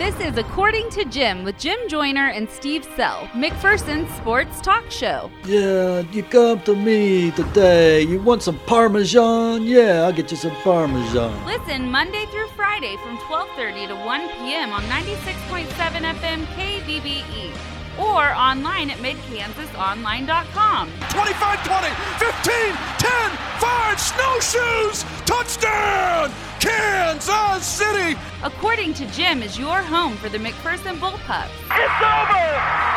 This is According to Jim with Jim Joyner and Steve Sell, McPherson's sports talk show. Yeah, you come to me today. You want some Parmesan? Yeah, I'll get you some Parmesan. Listen Monday through Friday from 12:30 to 1 p.m. on 96.7 FM KBBE or online at midkansasonline.com. 25 20, 15, 10, 5, snowshoes, touchdown, Kansas City. According to Jim, is your home for the McPherson Bullpups. It's over!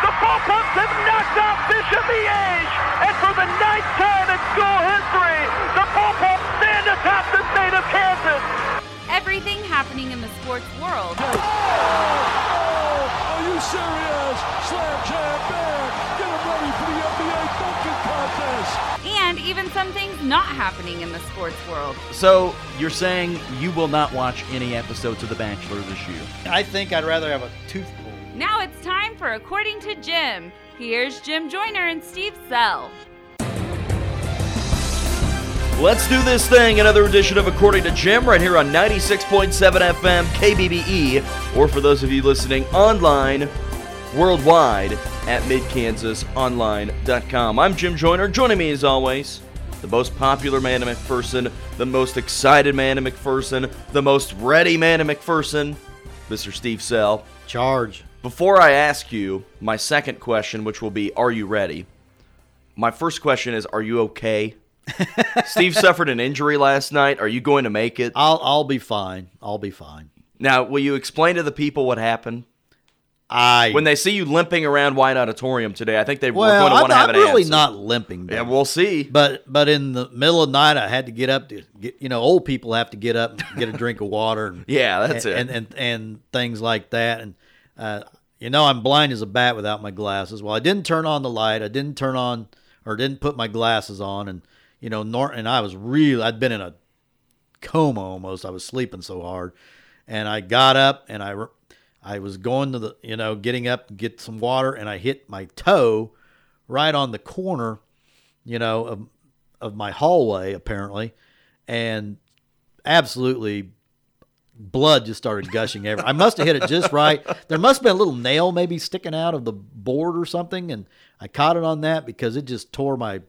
The Bullpups have knocked out Bishop Miege! And for the ninth time in school history, the Bullpups stand atop the state of Kansas! Everything happening in the sports world. Are you serious? Slam jam bam! Get them ready for the NBA dunking contest! And even some things not happening in the sports world. So you're saying you will not watch any episodes of The Bachelor this year? I think I'd rather have a tooth pulled. Now it's time for According to Jim. Here's Jim Joyner and Steve Sell. Let's do this thing. Another edition of According to Jim right here on 96.7 FM KBBE, or for those of you listening online, worldwide at midkansasonline.com. I'm Jim Joyner. Joining me as always, the most popular man in McPherson, the most excited man in McPherson, the most ready man in McPherson, Mr. Steve Sell. Charge. Before I ask you my second question, which will be, Are you ready? My first question is, Are you okay? Steve suffered an injury last night. Are you going to make it? I'll I'll be fine. I'll be fine. Now, will you explain to the people what happened? I When they see you limping around White Auditorium today, I think they well, are going to want to have I'm an really answer. not limping. Yeah, we'll see. But but in the middle of the night, I had to get up to get. You know, old people have to get up and get a drink of water. And, Yeah, that's and, it. And, and and things like that. And uh, you know, I'm blind as a bat without my glasses. Well, I didn't turn on the light. I didn't turn on or didn't put my glasses on. And you know, nor and I was really. I'd been in a coma almost. I was sleeping so hard, and I got up and I. I was going to the, you know, getting up get some water, and I hit my toe right on the corner, you know, of, of my hallway, apparently, and absolutely blood just started gushing everywhere. I must have hit it just right. There must have been a little nail maybe sticking out of the board or something, and I caught it on that because it just tore my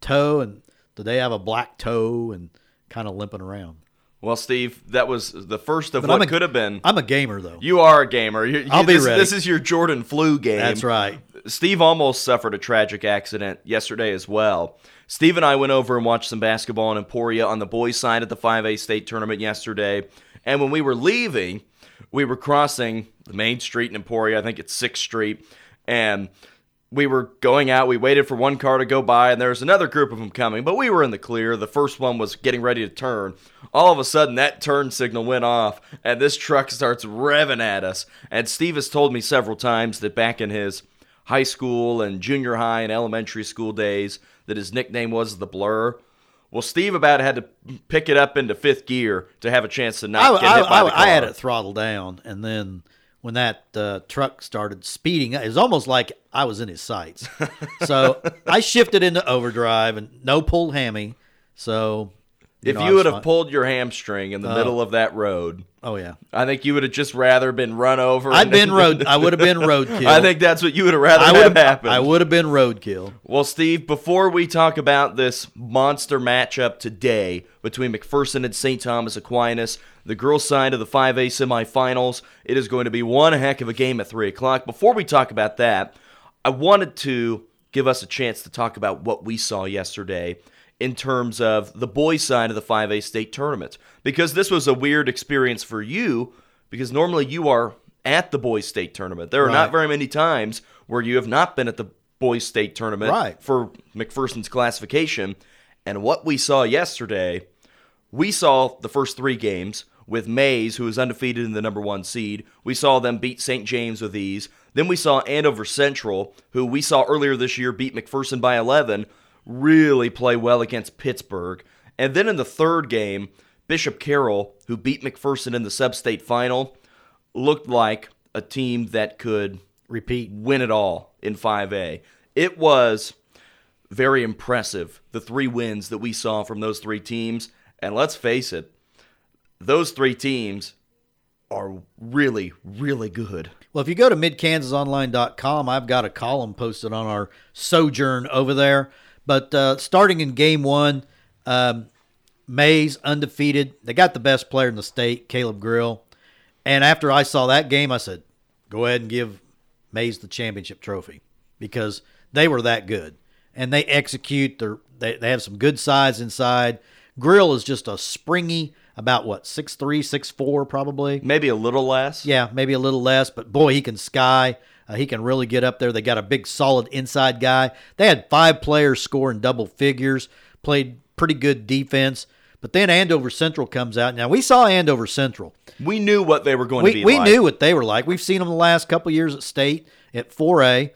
toe, and today I have a black toe and kind of limping around. Well, Steve, that was the first of But what a- could have been. I'm a gamer though. you are a gamer. You, you- I'll be this, ready. This is your Jordan flu game. That's right. Steve almost suffered a tragic accident yesterday as well. Steve and I went over and watched some basketball in Emporia on the boys' side at the 5A state tournament yesterday. And when we were leaving, we were crossing the main street in Emporia. I think it's 6th Street. And we were going out. We waited for one car to go by, and there was another group of them coming, but we were in the clear. The first one was getting ready to turn. All of a sudden, that turn signal went off, and this truck starts revving at us. And Steve has told me several times that back in his high school and junior high and elementary school days, that his nickname was the Blur. Well, Steve about had to pick it up into fifth gear to have a chance to not I, get hit I- by I- the car. I had it throttled down, and then when that uh, truck started speeding, it was almost like I was in his sights. so I shifted into overdrive and no pulled hammy. So if know, you would have pulled your hamstring in the oh. middle of that road, oh yeah, I think you would have just rather been run over. And- been road. I would have been roadkill. I think that's what you would have rather I have happened. I would have been roadkill. Well, Steve, before we talk about this monster matchup today between McPherson and St. Thomas Aquinas, the girls' side of the 5A semifinals, it is going to be one heck of a game at 3 o'clock. Before we talk about that, I wanted to give us a chance to talk about what we saw yesterday in terms of the boys' side of the 5A state tournament. Because this was a weird experience for you, because normally you are at the boys' state tournament. There are not very many times where you have not been at the boys' state tournament Right. for McPherson's classification. And what we saw yesterday, we saw the first three games with Maize, who was undefeated in the number one seed. We saw them beat St. James with ease. Then we saw Andover Central, who we saw earlier this year beat McPherson by 11, really play well against Pittsburg. And then in the third game, Bishop Carroll, who beat McPherson in the sub state final, looked like a team that could Repeat. win it all in 5A. It was very impressive, the three wins that we saw from those three teams. And let's face it, those three teams are really, really good. Well, if you go to midkansasonline.com, I've got a column posted on our sojourn over there. But uh, starting in game one, um, Maize undefeated. They got the best player in the state, Caleb Grill. And after I saw that game, I said, go ahead and give Maize the championship trophy because they were that good. And they execute. Their, they, they have some good size inside. Grill is just a springy, about what, 6'3, 6'4 probably? Maybe a little less. Yeah, maybe a little less, but boy, he can sky. Uh, he can really get up there. They got a big, solid inside guy. They had five players scoring double figures, played pretty good defense. But then Andover Central comes out. Now, we saw Andover Central. We knew what they were going We, to be we like. knew what they were like. We've seen them the last couple years at state at 4A,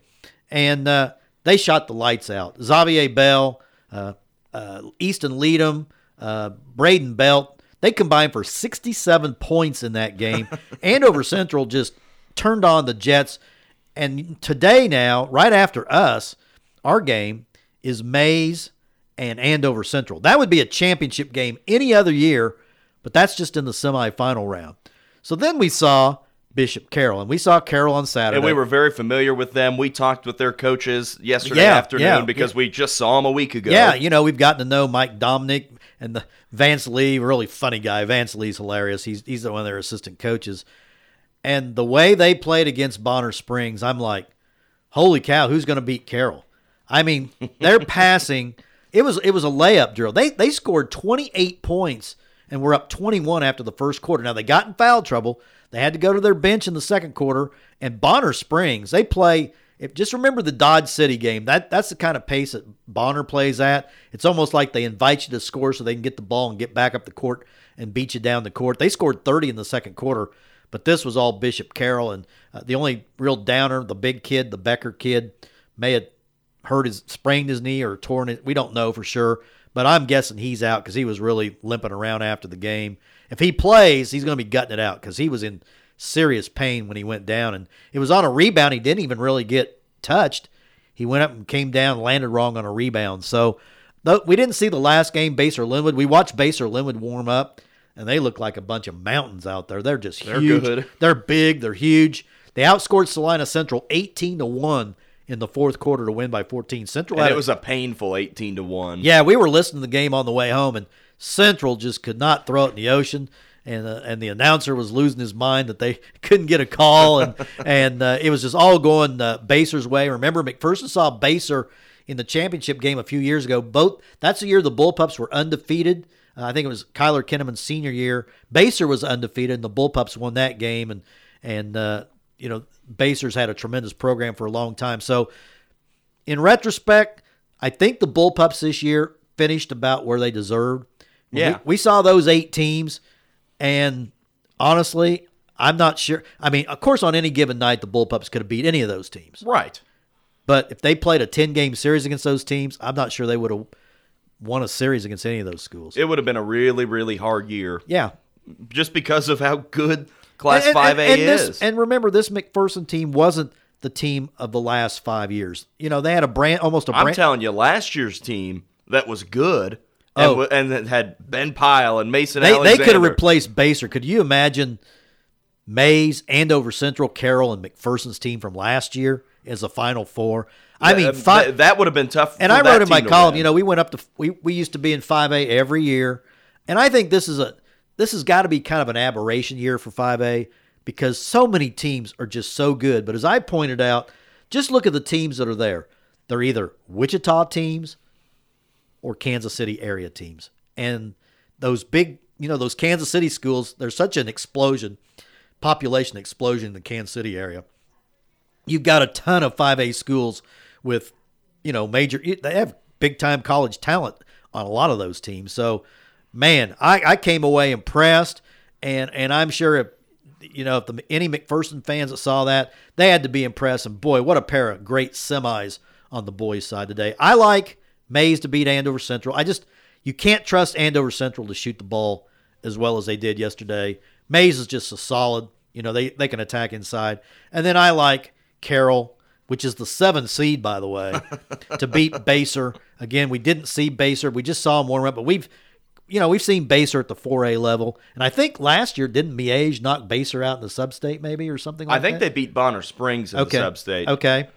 and uh, they shot the lights out. Xavier Bell, uh, uh, Easton Leadham, uh, Braden Belt, they combined for 67 points in that game. Andover Central just turned on the Jets. And today, now, right after us, our game is Maize and Andover Central. That would be a championship game any other year, but that's just in the semifinal round. So then we saw Bishop Carroll, and we saw Carroll on Saturday. And we were very familiar with them. We talked with their coaches yesterday Yeah, afternoon yeah, because yeah. we just saw them a week ago. Yeah, you know, we've gotten to know Mike Dominic and the Vance Lee, really funny guy. Vance Lee's hilarious. He's he's one of their assistant coaches. And the way they played against Bonner Springs, I'm like, holy cow, who's going to beat Carroll? I mean, they're passing. It was it was a layup drill. They they scored 28 points and were up 21 after the first quarter. Now they got in foul trouble. They had to go to their bench in the second quarter. And Bonner Springs, they play. If, just remember the Dodge City game. That that's the kind of pace that Bonner plays at. It's almost like they invite you to score so they can get the ball and get back up the court and beat you down the court. They scored 30 in the second quarter, but this was all Bishop Carroll and uh, the only real downer, the big kid, the Becker kid, may have hurt his sprained his knee or torn it. We don't know for sure, but I'm guessing he's out because he was really limping around after the game. If he plays, he's going to be gutting it out because he was in serious pain when he went down, and it was on a rebound. He didn't even really get touched. He went up and came down, landed wrong on a rebound. So we didn't see the last game, Basehor Linwood. We watched Basehor Linwood warm up, and they look like a bunch of mountains out there. They're just They're huge. good. They're big. They're huge. They outscored Salina Central 18 to one in the fourth quarter to win by 14. Central And it was a painful 18 to 1. yeah, we were listening to the game on the way home, and Central just could not throw it in the ocean. And, uh, and the announcer was losing his mind that they couldn't get a call, and and uh, it was just all going uh, Basehor's way. Remember, McPherson saw Basehor in the championship game a few years ago. Both that's the year the Bullpups were undefeated. Uh, I think it was Kyler Kinnaman's senior year. Basehor was undefeated, and the Bullpups won that game. And and uh, you know, Basehor's had a tremendous program for a long time. So in retrospect, I think the Bullpups this year finished about where they deserved. Yeah. We, we saw those eight teams, and honestly, I'm not sure. I mean, of course, on any given night, the Bullpups could have beat any of those teams. Right. But if they played a 10 game series against those teams, I'm not sure they would have won a series against any of those schools. It would have been a really, really hard year yeah. just because of how good Class And- and- 5A and is. This, and remember, this McPherson team wasn't the team of the last five years. You know, they had a brand, almost a I'm brand. telling you, last year's team that was good Oh. w- and had Ben Pyle and Mason They, they could have replaced Basehor. Could you imagine Maize, Andover Central, Carroll, and McPherson's team from last year as a Final Four? I mean, Th- fi- th- that would have been tough. and I that wrote in my column. win. You know, we went up to we we used to be in five A every year, and I think this is a this has got to be kind of an aberration year for five A because so many teams are just so good. But as I pointed out, just look at the teams that are there. They're either Wichita teams or Kansas City area teams, and those big, you know, those Kansas City schools. There's such an explosion, population explosion in the Kansas City area you've got a ton of 5A schools with, you know, major, they have big time college talent on a lot of those teams. So, man, I, I came away impressed. And, and I'm sure if, you know, if the, any McPherson fans that saw that, they had to be impressed. And boy, what a pair of great semis on the boys' side today. I like Maize to beat Andover Central. I just, you can't trust Andover Central to shoot the ball as well as they did yesterday. Maize is just a solid, you know, they, they can attack inside. And then I like Carroll, which is the seven seed, by the way, to beat Basehor. Again, we didn't see Basehor. We just saw him warm up, but we've you know, we've seen Basehor at the 4A level, and I think last year didn't Miege knock Basehor out in the sub-state maybe or something like that. I think that? they beat Bonner Springs in okay. the sub-state. Okay.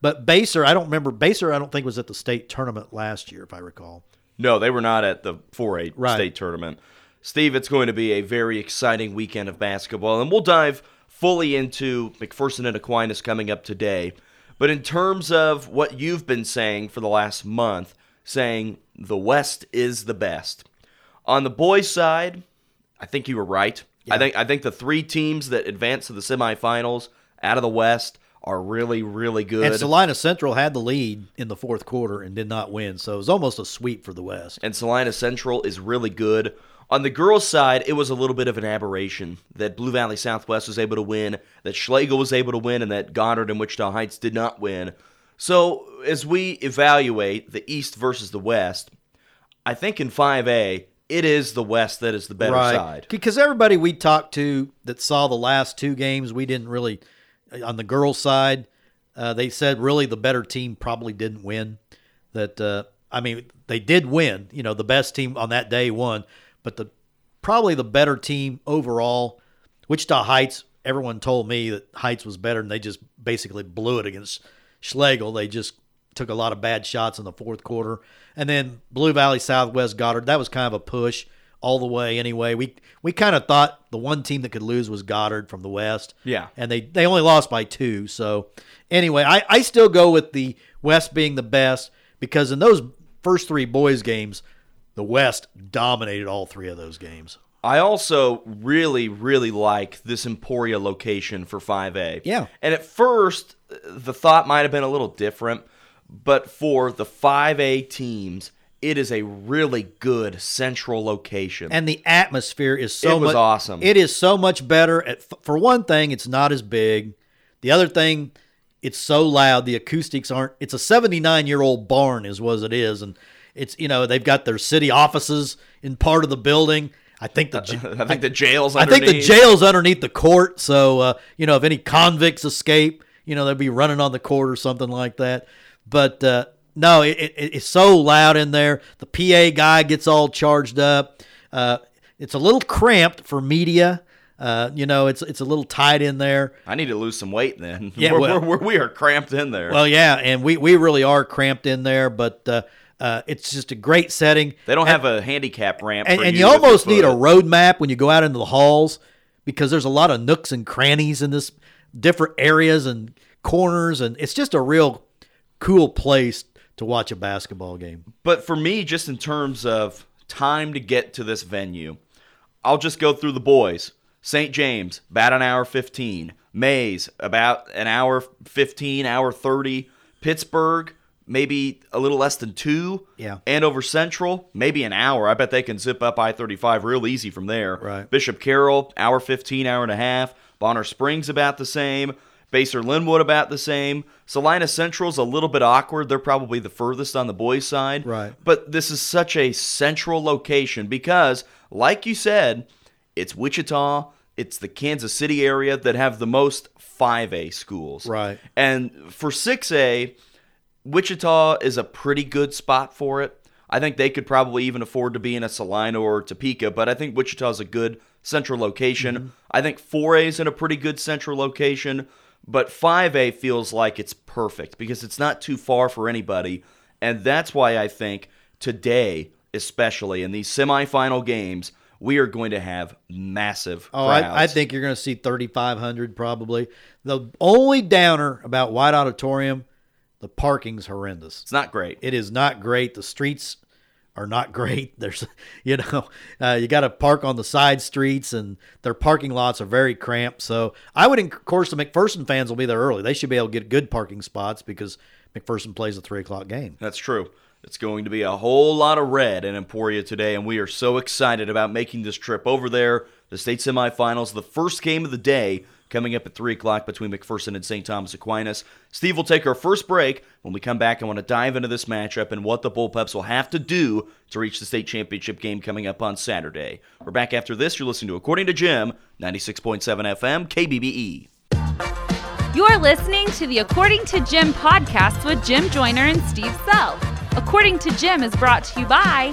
But Basehor, I don't remember. Basehor, I don't think was at the state tournament last year, if I recall. No, they were not at the 4A Right. state tournament. Steve, it's going to be a very exciting weekend of basketball, and we'll dive fully into McPherson and Aquinas coming up today. But in terms of what you've been saying for the last month, saying the West is the best. On the boys' side, I think you were right. I think I think the three teams that advance to the semifinals out of the West are really, really good. And Salina Central had the lead in the fourth quarter and did not win, so it was almost a sweep for the West. and Salina Central is really good. On the girls' side, it was a little bit of an aberration that Blue Valley Southwest was able to win, that Schlegel was able to win, and that Goddard and Wichita Heights did not win. So, as we evaluate the East versus the West, I think in 5A, it is the West that is the better side. Because everybody we talked to that saw the last two games, we didn't really, on the girls' side, uh, they said really the better team probably didn't win. That uh, I mean, they did win. You know, the best team on that day won, but the probably the better team overall. Wichita Heights. Everyone told me that Heights was better, and they just basically blew it against Schlegel. They just took a lot of bad shots in the fourth quarter, and then Blue Valley Southwest Goddard. That was kind of a push all the way. Anyway, we we kind of thought the one team that could lose was Goddard from the West. Yeah. and they they only lost by two. So anyway, I I still go with the West being the best because in those first three boys games, the West dominated all three of those games. I also really, really like this Emporia location for 5A. Yeah. And at first, the thought might have been a little different, but for the 5A teams, it is a really good central location. and the atmosphere is so It was much awesome. It is so much better. At, for one thing, it's not as big. The other thing, it's so loud. The acoustics aren't. It's a 79 year old barn, is what it is, and it's you know they've got their city offices in part of the building. I think the j- I think the jail's I think the underneath. jail's underneath the court, so uh, you know if any convicts escape, you know they'd be running on the court or something like that. But uh, no, it, it, it's so loud in there. The PA guy gets all charged up. Uh, it's a little cramped for media. Uh, you know, it's it's a little tight in there. I need to lose some weight then. Yeah, we're, well- we're, we are cramped in there. Well, yeah, and we, we really are cramped in there, but uh, uh, it's just a great setting. they don't have a handicap ramp. and, and you you almost need a road map when you go out into the halls because there's a lot of nooks and crannies in this different areas and corners and it's just a real cool place to watch a basketball game But for me, just in terms of time to get to this venue, I'll just go through the boys. St. James, about an hour 15. Maize, about an hour 15, hour 30. Pittsburg, maybe a little less than two. Yeah. Andover Central, maybe an hour. I bet they can zip up I 35 real easy from there. Right. Bishop Carroll, hour 15, hour and a half. Bonner Springs, about the same. Basehor Linwood, about the same. Salina Central's a little bit awkward. They're probably the furthest on the boys' side. Right. But this is such a central location because, like you said, it's Wichita, it's the Kansas City area that have the most 5A schools. Right. And for 6A, Wichita is a pretty good spot for it. I think they could probably even afford to be in a Salina or Topeka, but I think Wichita is a good central location. Mm-hmm. I think 4A is in a pretty good central location, but 5A feels like it's perfect because it's not too far for anybody. And that's why I think today, especially in these semifinal games, we are going to have massive oh crowds. I, I think you're going to see 3500 probably the only downer about white auditorium the parking's horrendous it's not great. it is not great. The streets are not great. There's, you know, uh, you got to park on the side streets, and their parking lots are very cramped. So I would, of course, the McPherson fans will be there early. They should be able to get good parking spots because McPherson plays a three o'clock game. That's true. It's going to be a whole lot of red in Emporia today, and we are so excited about making this trip over there. The state semifinals, the first game of the day, coming up at 3 o'clock between McPherson and St. Thomas Aquinas. Steve will take our first break. When we come back, I want to dive into this matchup and what the Bullpups will have to do to reach the state championship game coming up on Saturday. We're back after this. You're listening to According to Jim, 96.7 FM, KBBE. You're listening to the According to Jim podcast with Jim Joyner and Steve Sell. According to Jim is brought to you by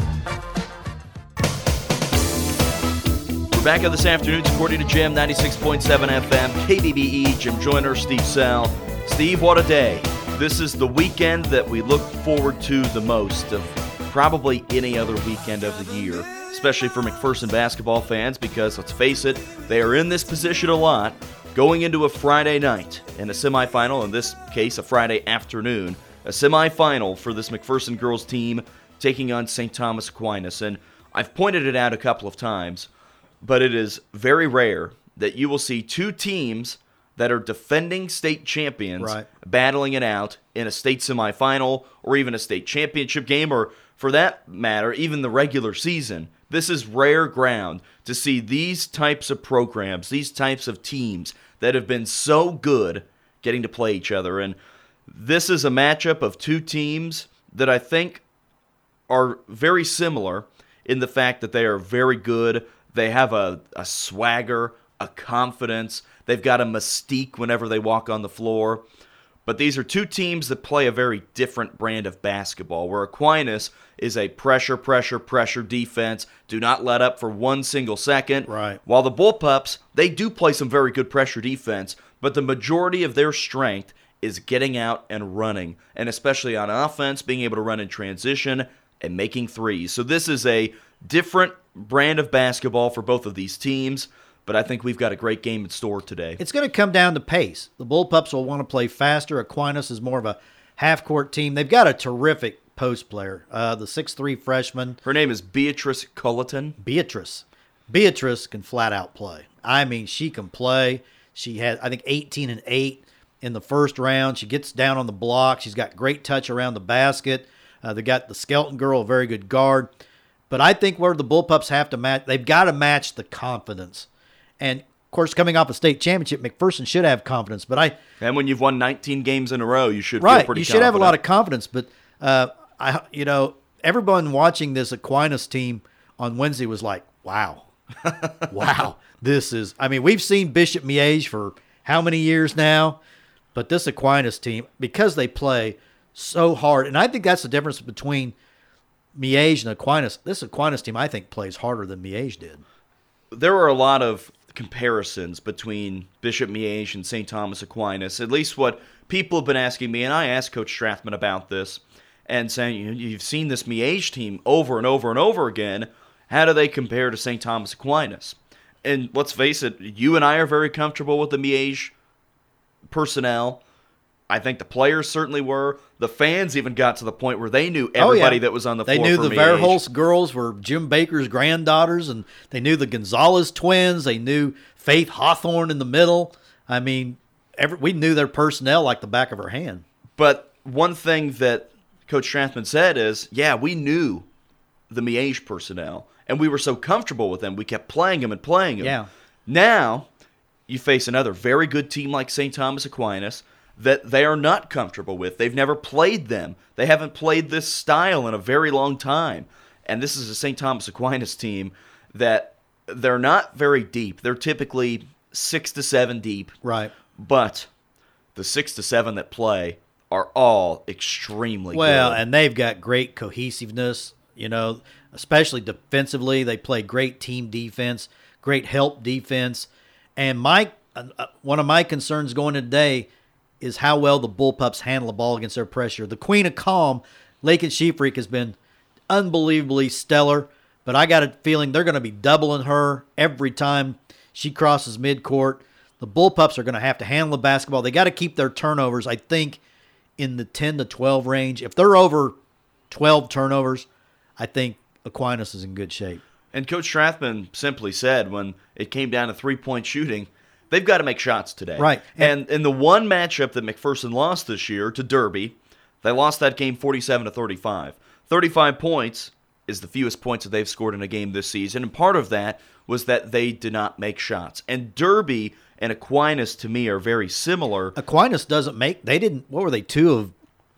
We're back on this afternoon, according to Jim, 96.7 FM, KBBE, Jim Joyner, Steve Sell. Steve, what a day. This is the weekend that we look forward to the most of probably any other weekend of the year, especially for McPherson basketball fans, because let's face it, they are in this position a lot going into a Friday night in a semifinal, in this case, a Friday afternoon, a semifinal for this McPherson girls team taking on St. Thomas Aquinas. And I've pointed it out a couple of times but it is very rare that you will see two teams that are defending state champions Right. battling it out in a state semifinal or even a state championship game or for that matter even the regular season this is rare ground to see these types of programs these types of teams that have been so good getting to play each other and this is a matchup of two teams that I think are very similar in the fact that they are very good. They have a, a swagger, a confidence. They've got a mystique whenever they walk on the floor. But these are two teams that play a very different brand of basketball, where Aquinas is a pressure, pressure, pressure defense. Do not let up for one single second. Right. While the Bullpups, they do play some very good pressure defense, but the majority of their strength is getting out and running, and especially on offense, being able to run in transition and making threes. So this is a different brand of basketball for both of these teams, but I think we've got a great game in store today. It's going to come down to pace. The Bullpups will want to play faster. Aquinas is more of a half court team. They've got a terrific post player, uh, the six three freshman Her name is Beatrice Culleton. Beatrice. Beatrice can flat out play. I mean, she can play. She had, I think, 18 and 8 in the first round. She gets down on the block. She's got great touch around the basket. Uh, they got the Skelton girl, a very good guard. But I think where the Bullpups have to match, they've got to match the confidence. And of course, coming off a state championship, McPherson should have confidence. But I, And when you've won 19 games in a row, you should feel right, you should have a lot of confidence. But uh, I, you know, everyone watching this Aquinas team on Wednesday was like, "Wow, wow, this is." I mean, we've seen Bishop Miege for how many years now, but this Aquinas team because they play so hard, and I think that's the difference between Miege and Aquinas. This Aquinas team, I think, plays harder than Miege did. there are a lot of comparisons between Bishop Miege and St. Thomas Aquinas. At least what people have been asking me, and I asked Coach Strathman about this, and saying you know, you've seen this Miege team over and over and over again. How do they compare to St. Thomas Aquinas? And let's face it, you and I are very comfortable with the Miege personnel. I think the players certainly were. The fans even got to the point where they knew oh, everybody that was on the Oh, they floor. knew for the. Verholst girls were Jim Baker's granddaughters, and they knew the Gonzalez twins. They knew Faith Hawthorne in the middle. I mean, every, we knew their personnel like the back of our hand. But one thing that Coach Strathman said is, yeah, we knew the Miege personnel, and we were so comfortable with them. We kept playing them and playing them. Yeah. Now, you face another very good team like St. Thomas Aquinas that they are not comfortable with. They've never played them. They haven't played this style in a very long time. And this is a St. Thomas Aquinas team that they're not very deep. They're typically six to seven deep. Right. But the six to seven that play are all extremely Well, good. and they've got great cohesiveness, you know, especially defensively. They play great team defense, great help defense. And my uh, uh, one of my concerns going today is how well the Bullpups handle the ball against their pressure. The Queen of Calm, Lake and Sheep has been unbelievably stellar, but I got a feeling they're going to be doubling her every time she crosses midcourt. The Bullpups are going to have to handle the basketball. They got to keep their turnovers, I think, in the 10 to 12 range. If they're over 12 turnovers, I think Aquinas is in good shape. And Coach Strathman simply said when it came down to three point shooting, they've got to make shots today. Right. And in the one matchup that McPherson lost this year to Derby, they lost that game 47 to 35. 35 points is the fewest points that they've scored in a game this season, and part of that was that they did not make shots. And Derby and Aquinas to me are very similar. Aquinas doesn't make. They didn't. What were they? Two of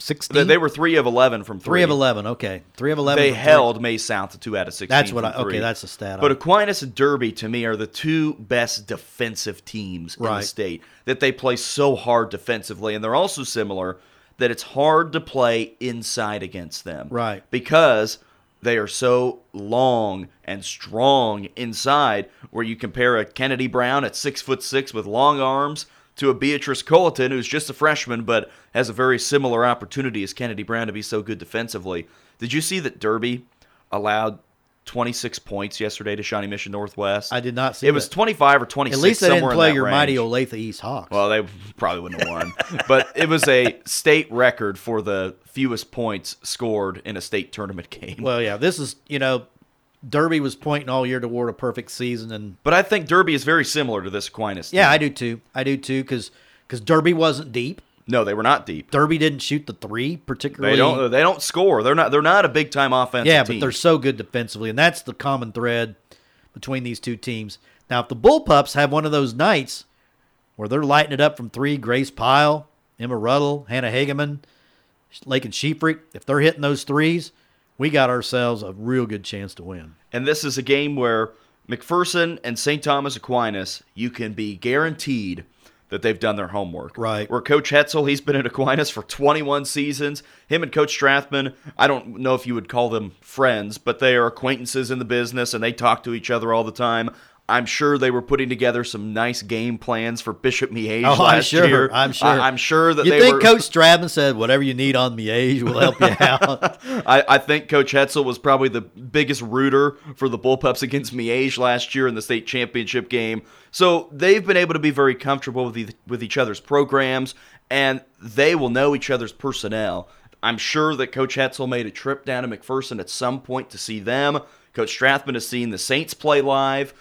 sixteen. They, they were three of eleven from three. three of eleven. Okay, three of eleven. They from three. held Maize South to two out of sixteen. That's what I- okay, that's the stat But Aquinas and Derby to me are the two best defensive teams in the state. That they play so hard defensively, and they're also similar that it's hard to play inside against them. Right. Because they are so long and strong inside. Where you compare a Kennedy Brown at six foot six with long arms to a Beatrice Colleton, who's just a freshman but has a very similar opportunity as Kennedy Brown to be so good defensively. Did you see that Derby allowed 26 points yesterday to Shawnee Mission Northwest? I did not see It was 25 or 26. At least they somewhere didn't play your range. mighty Olathe East Hawks. Well, they probably wouldn't have won, but it was a state record for the fewest points scored in a state tournament game. Well, yeah, this is you know, Derby was pointing all year toward a perfect season, and But I think Derby is very similar to this Aquinas. yeah. I do too. I do too because because Derby wasn't deep. No, they were not deep. Derby didn't shoot the three particularly. They don't. They don't score. They're not. They're not a big time offense. yeah, team. but they're so good defensively, and that's the common thread between these two teams. Now, if the Bullpups have one of those nights where they're lighting it up from three, Grace Pyle, Emma Ruddle, Hannah Hageman, Lake and Sheepfreak, if they're hitting those threes, we got ourselves a real good chance to win. And this is a game where McPherson and St. Thomas Aquinas, you can be guaranteed that they've done their homework. Right. Where Coach Hetzel, he's been at Aquinas for 21 seasons. Him and Coach Strathman, I don't know if you would call them friends, but they are acquaintances in the business and they talk to each other all the time. I'm sure they were putting together some nice game plans for Bishop Miege Oh, I'm last sure. year. I'm sure. I, am sure that You they think were. Coach Strathman said, whatever you need on Miege, we'll help you out? I, I think Coach Hetzel was probably the biggest rooter for the Bullpups against Miege last year in the state championship game. So they've been able to be very comfortable with, e- with each other's programs, and they will know each other's personnel. I'm sure that Coach Hetzel made a trip down to McPherson at some point to see them. Coach Strathman has seen the Saints play live.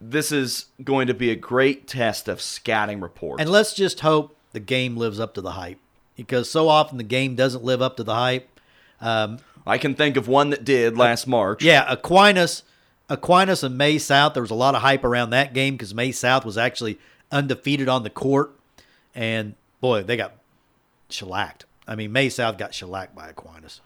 This is going to be a great test of scouting reports. and let's just hope the game lives up to the hype because so often the game doesn't live up to the hype. Um, I can think of one that did last March. Yeah, Aquinas, Aquinas and Maize South. There was a lot of hype around that game because Maize South was actually undefeated on the court, and boy, they got shellacked. I mean, Maize South got shellacked by Aquinas.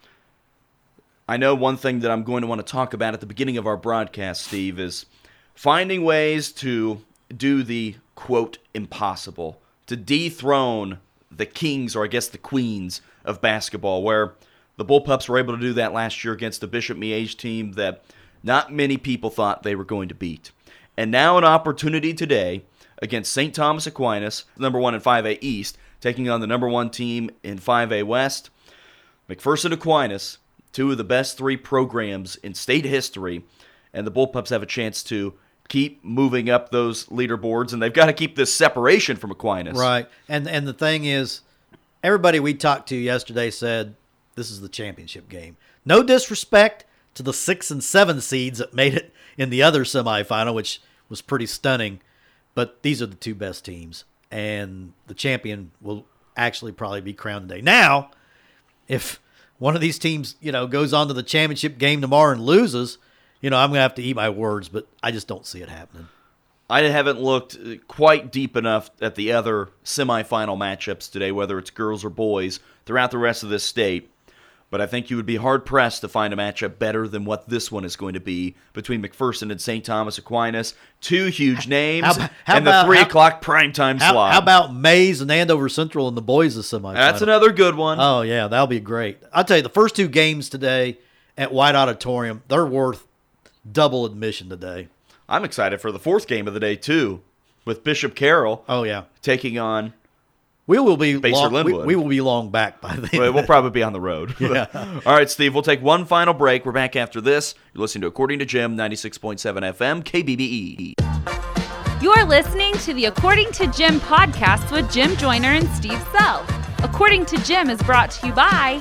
I know one thing that I'm going to want to talk about at the beginning of our broadcast, Steve, is finding ways to do the quote impossible, to dethrone the kings or I guess the queens of basketball, where the Bullpups were able to do that last year against the Bishop Miege team that not many people thought they were going to beat. And now an opportunity today against St. Thomas Aquinas, number one in 5A East, taking on the number one team in 5A West. McPherson Aquinas, two of the best three programs in state history, and the Bullpups have a chance to keep moving up those leaderboards, and they've got to keep this separation from Aquinas. Right, and and the thing is, everybody we talked to yesterday said this is the championship game. No disrespect to the six and seven seeds that made it in the other semifinal, which was pretty stunning, but these are the two best teams, and the champion will actually probably be crowned today. Now, if one of these teams, you know, goes on to the championship game tomorrow and loses, you know, I'm gonna have to eat my words, but I just don't see it happening. I haven't looked quite deep enough at the other semifinal matchups today, whether it's girls or boys, throughout the rest of this state. But I think you would be hard pressed to find a matchup better than what this one is going to be between McPherson and St. Thomas Aquinas. Two huge names How- how and about- the three how- o'clock primetime How, slot. how about Maize and Andover Central and the boys' semifinal? That's another good one. Oh yeah, that'll be great. I'll tell you, the first two games today at White Auditorium, they're worth double admission today. I'm excited for the fourth game of the day too, with Bishop Carroll Oh yeah, taking on. we will be Basehor long, we, Linwood. we will be long back by then. Well, we'll probably be on the road. Yeah. All right, Steve. We'll take one final break. We're back after this. You're listening to According to Jim, 96.7 FM, KBBE. You're listening to the According to Jim podcast with Jim Joyner and Steve Sell. According to Jim is brought to you by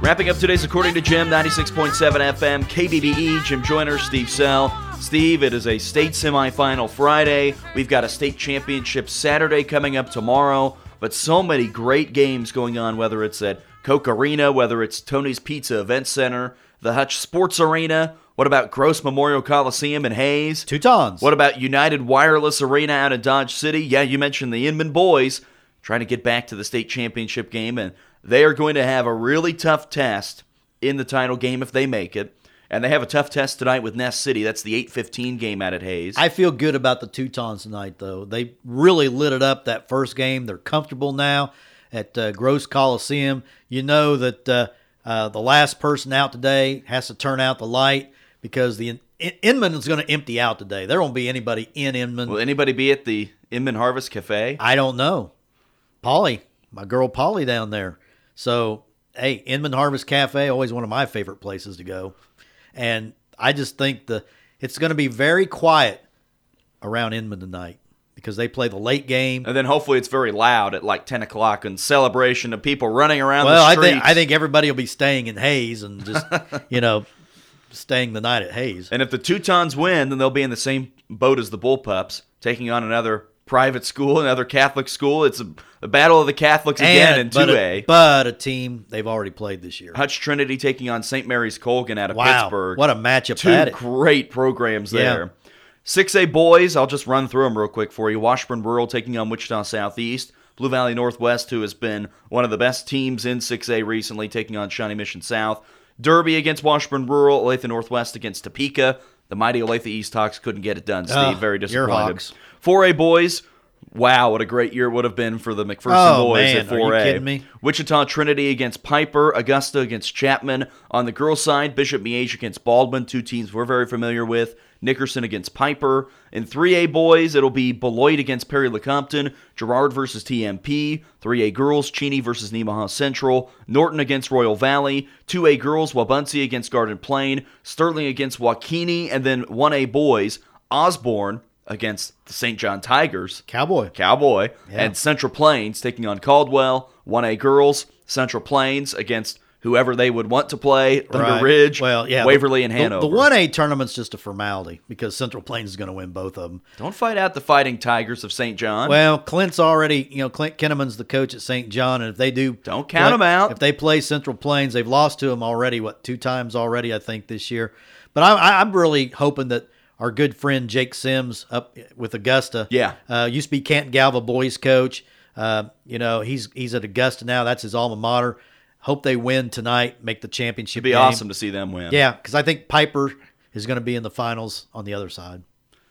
Wrapping up today's According to Jim, 96.7 FM, KBBE, Jim Joyner, Steve Sell. Steve, it is a state semifinal Friday. We've got a state championship Saturday coming up tomorrow, but so many great games going on, whether it's at Koch Arena, whether it's Tony's Pizza Event Center, the Hutch Sports Arena. What about Gross Memorial Coliseum in Hays? Teutons. What about United Wireless Arena out in Dodge City? Yeah, you mentioned the Inman boys trying to get back to the state championship game, and they are going to have a really tough test in the title game if they make it. And they have a tough test tonight with Ness City. That's the 8-15 game out at Hays. I feel good about the Teutons tonight, though. They really lit it up that first game. They're comfortable now at uh, Gross Coliseum. You know that uh, uh, the last person out today has to turn out the light because the In- Inman is going to empty out today. There won't be anybody in Inman. Will anybody be at the Inman Harvest Cafe? I don't know. Polly, my girl Polly down there. So, hey, Inman Harvest Cafe, always one of my favorite places to go. And I just think the it's going to be very quiet around Inman tonight because they play the late game. And then hopefully it's very loud at like 10 o'clock in celebration of people running around Well, the I streets. think I think everybody will be staying in Hays and just you know staying the night at Hays. And if the Teutons win, then they'll be in the same boat as the Bullpups, taking on another private school, another Catholic school. It's a, a battle of the Catholics again in but, 2A. a, but a team they've already played this year. Hutch Trinity taking on St. Mary's Colgan out of Wow, Pittsburg. what a matchup Two great programs Yeah. there. 6A boys, I'll just run through them real quick for you. Washburn Rural taking on Wichita Southeast. Blue Valley Northwest, who has been one of the best teams in 6A recently, taking on Shawnee Mission South. Derby against Washburn Rural. Olathe Northwest against Topeka. The mighty Olathe East Hawks couldn't get it done, Steve. Very disappointed. Hawks. 4A boys, wow, what a great year it would have been for the McPherson Oh, boys man, at are you kidding me? Wichita Trinity against Piper, Augusta against Chapman. On the girls' side, Bishop Miege against Baldwin, two teams we're very familiar with. Nickerson against Piper. In 3A boys, it'll be Beloit against Perry Lecompton, Girard versus TMP. 3A girls, Cheney versus Nemaha Central, Norton against Royal Valley. 2A girls, Wabaunsee against Garden Plain, Sterling against WaKeeney, and then 1A boys, Osborne against the St. John Tigers. Cowboy. Cowboy, Yeah. and Central Plains taking on Caldwell. 1A girls, Central Plains against whoever they would want to play, Thunder Right. Ridge, well, yeah, Waverly, and the- Hanover. The one A tournament's just a formality because Central Plains is going to win both of them. Don't fight out the Fighting Tigers of St. John. Well, Clint's already, you know, Clint Kinneman's the coach at St. John, and if they do, Don't count play- 'em out. If they play Central Plains, they've lost to them already. What two times already? I think this year. But I, I, I'm really hoping that our good friend Jake Sims up with Augusta, Yeah. uh, used to be Canton Galva boys coach. Uh, you know, he's he's at Augusta now. That's his alma mater. Hope they win tonight, make the championship. It'd be game. awesome to see them win. Yeah, because I think Piper is going to be in the finals on the other side.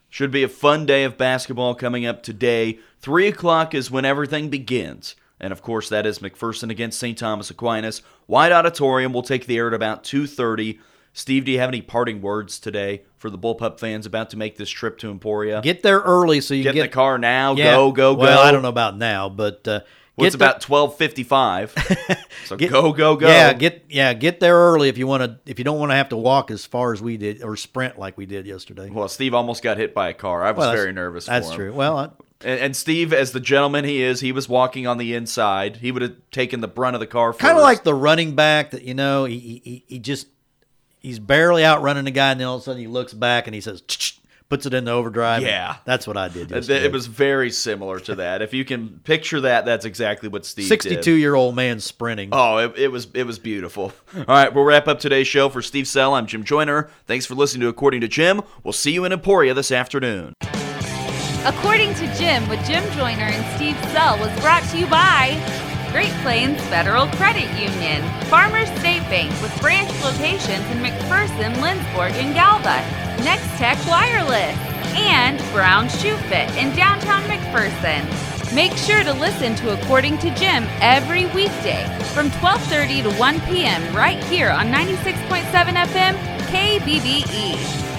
Should be a fun day of basketball coming up today. Three o'clock is when everything begins. And of course, that is McPherson against St. Thomas Aquinas. White Auditorium will take the air at about 2.30. Steve, do you have any parting words today for the Bullpup fans about to make this trip to Emporia? Get there early so you Get can in get the car now. Yeah. Go, go, go. Well, I don't know about now, but uh, Well, it's get there- about twelve fifty five. So Get- go, go, go. Yeah, get yeah, get there early if you want to. If you don't want to have to walk as far as we did or sprint like we did yesterday. Well, Steve almost got hit by a car. I was Well, very nervous. That's for him. true. Well, I, And, Steve, as the gentleman he is, he was walking on the inside. He would have taken the brunt of the car. kind of like the running back that you know he he- he just he's barely outrunning the guy, and then all of a sudden he looks back and he says, puts it into overdrive. Yeah. that's what I did. It- Yesterday. It was very similar to that. If you can picture that, that's exactly what Steve did. sixty-two-year-old man sprinting. Oh, it, it was it was beautiful. All right, we'll wrap up today's show for Steve Sell. I'm Jim Joyner. Thanks for listening to According to Jim. We'll see you in Emporia this afternoon. According to Jim with Jim Joyner and Steve Sell was brought to you by Great Plains Federal Credit Union, Farmers State Bank with branch locations in McPherson, Lindsborg, and Galva, Next Tech Wireless, and Brown Shoe Fit in downtown McPherson. Make sure to listen to According to Jim every weekday from 12:30 to 1 p.m. right here on 96.7 FM KBBE.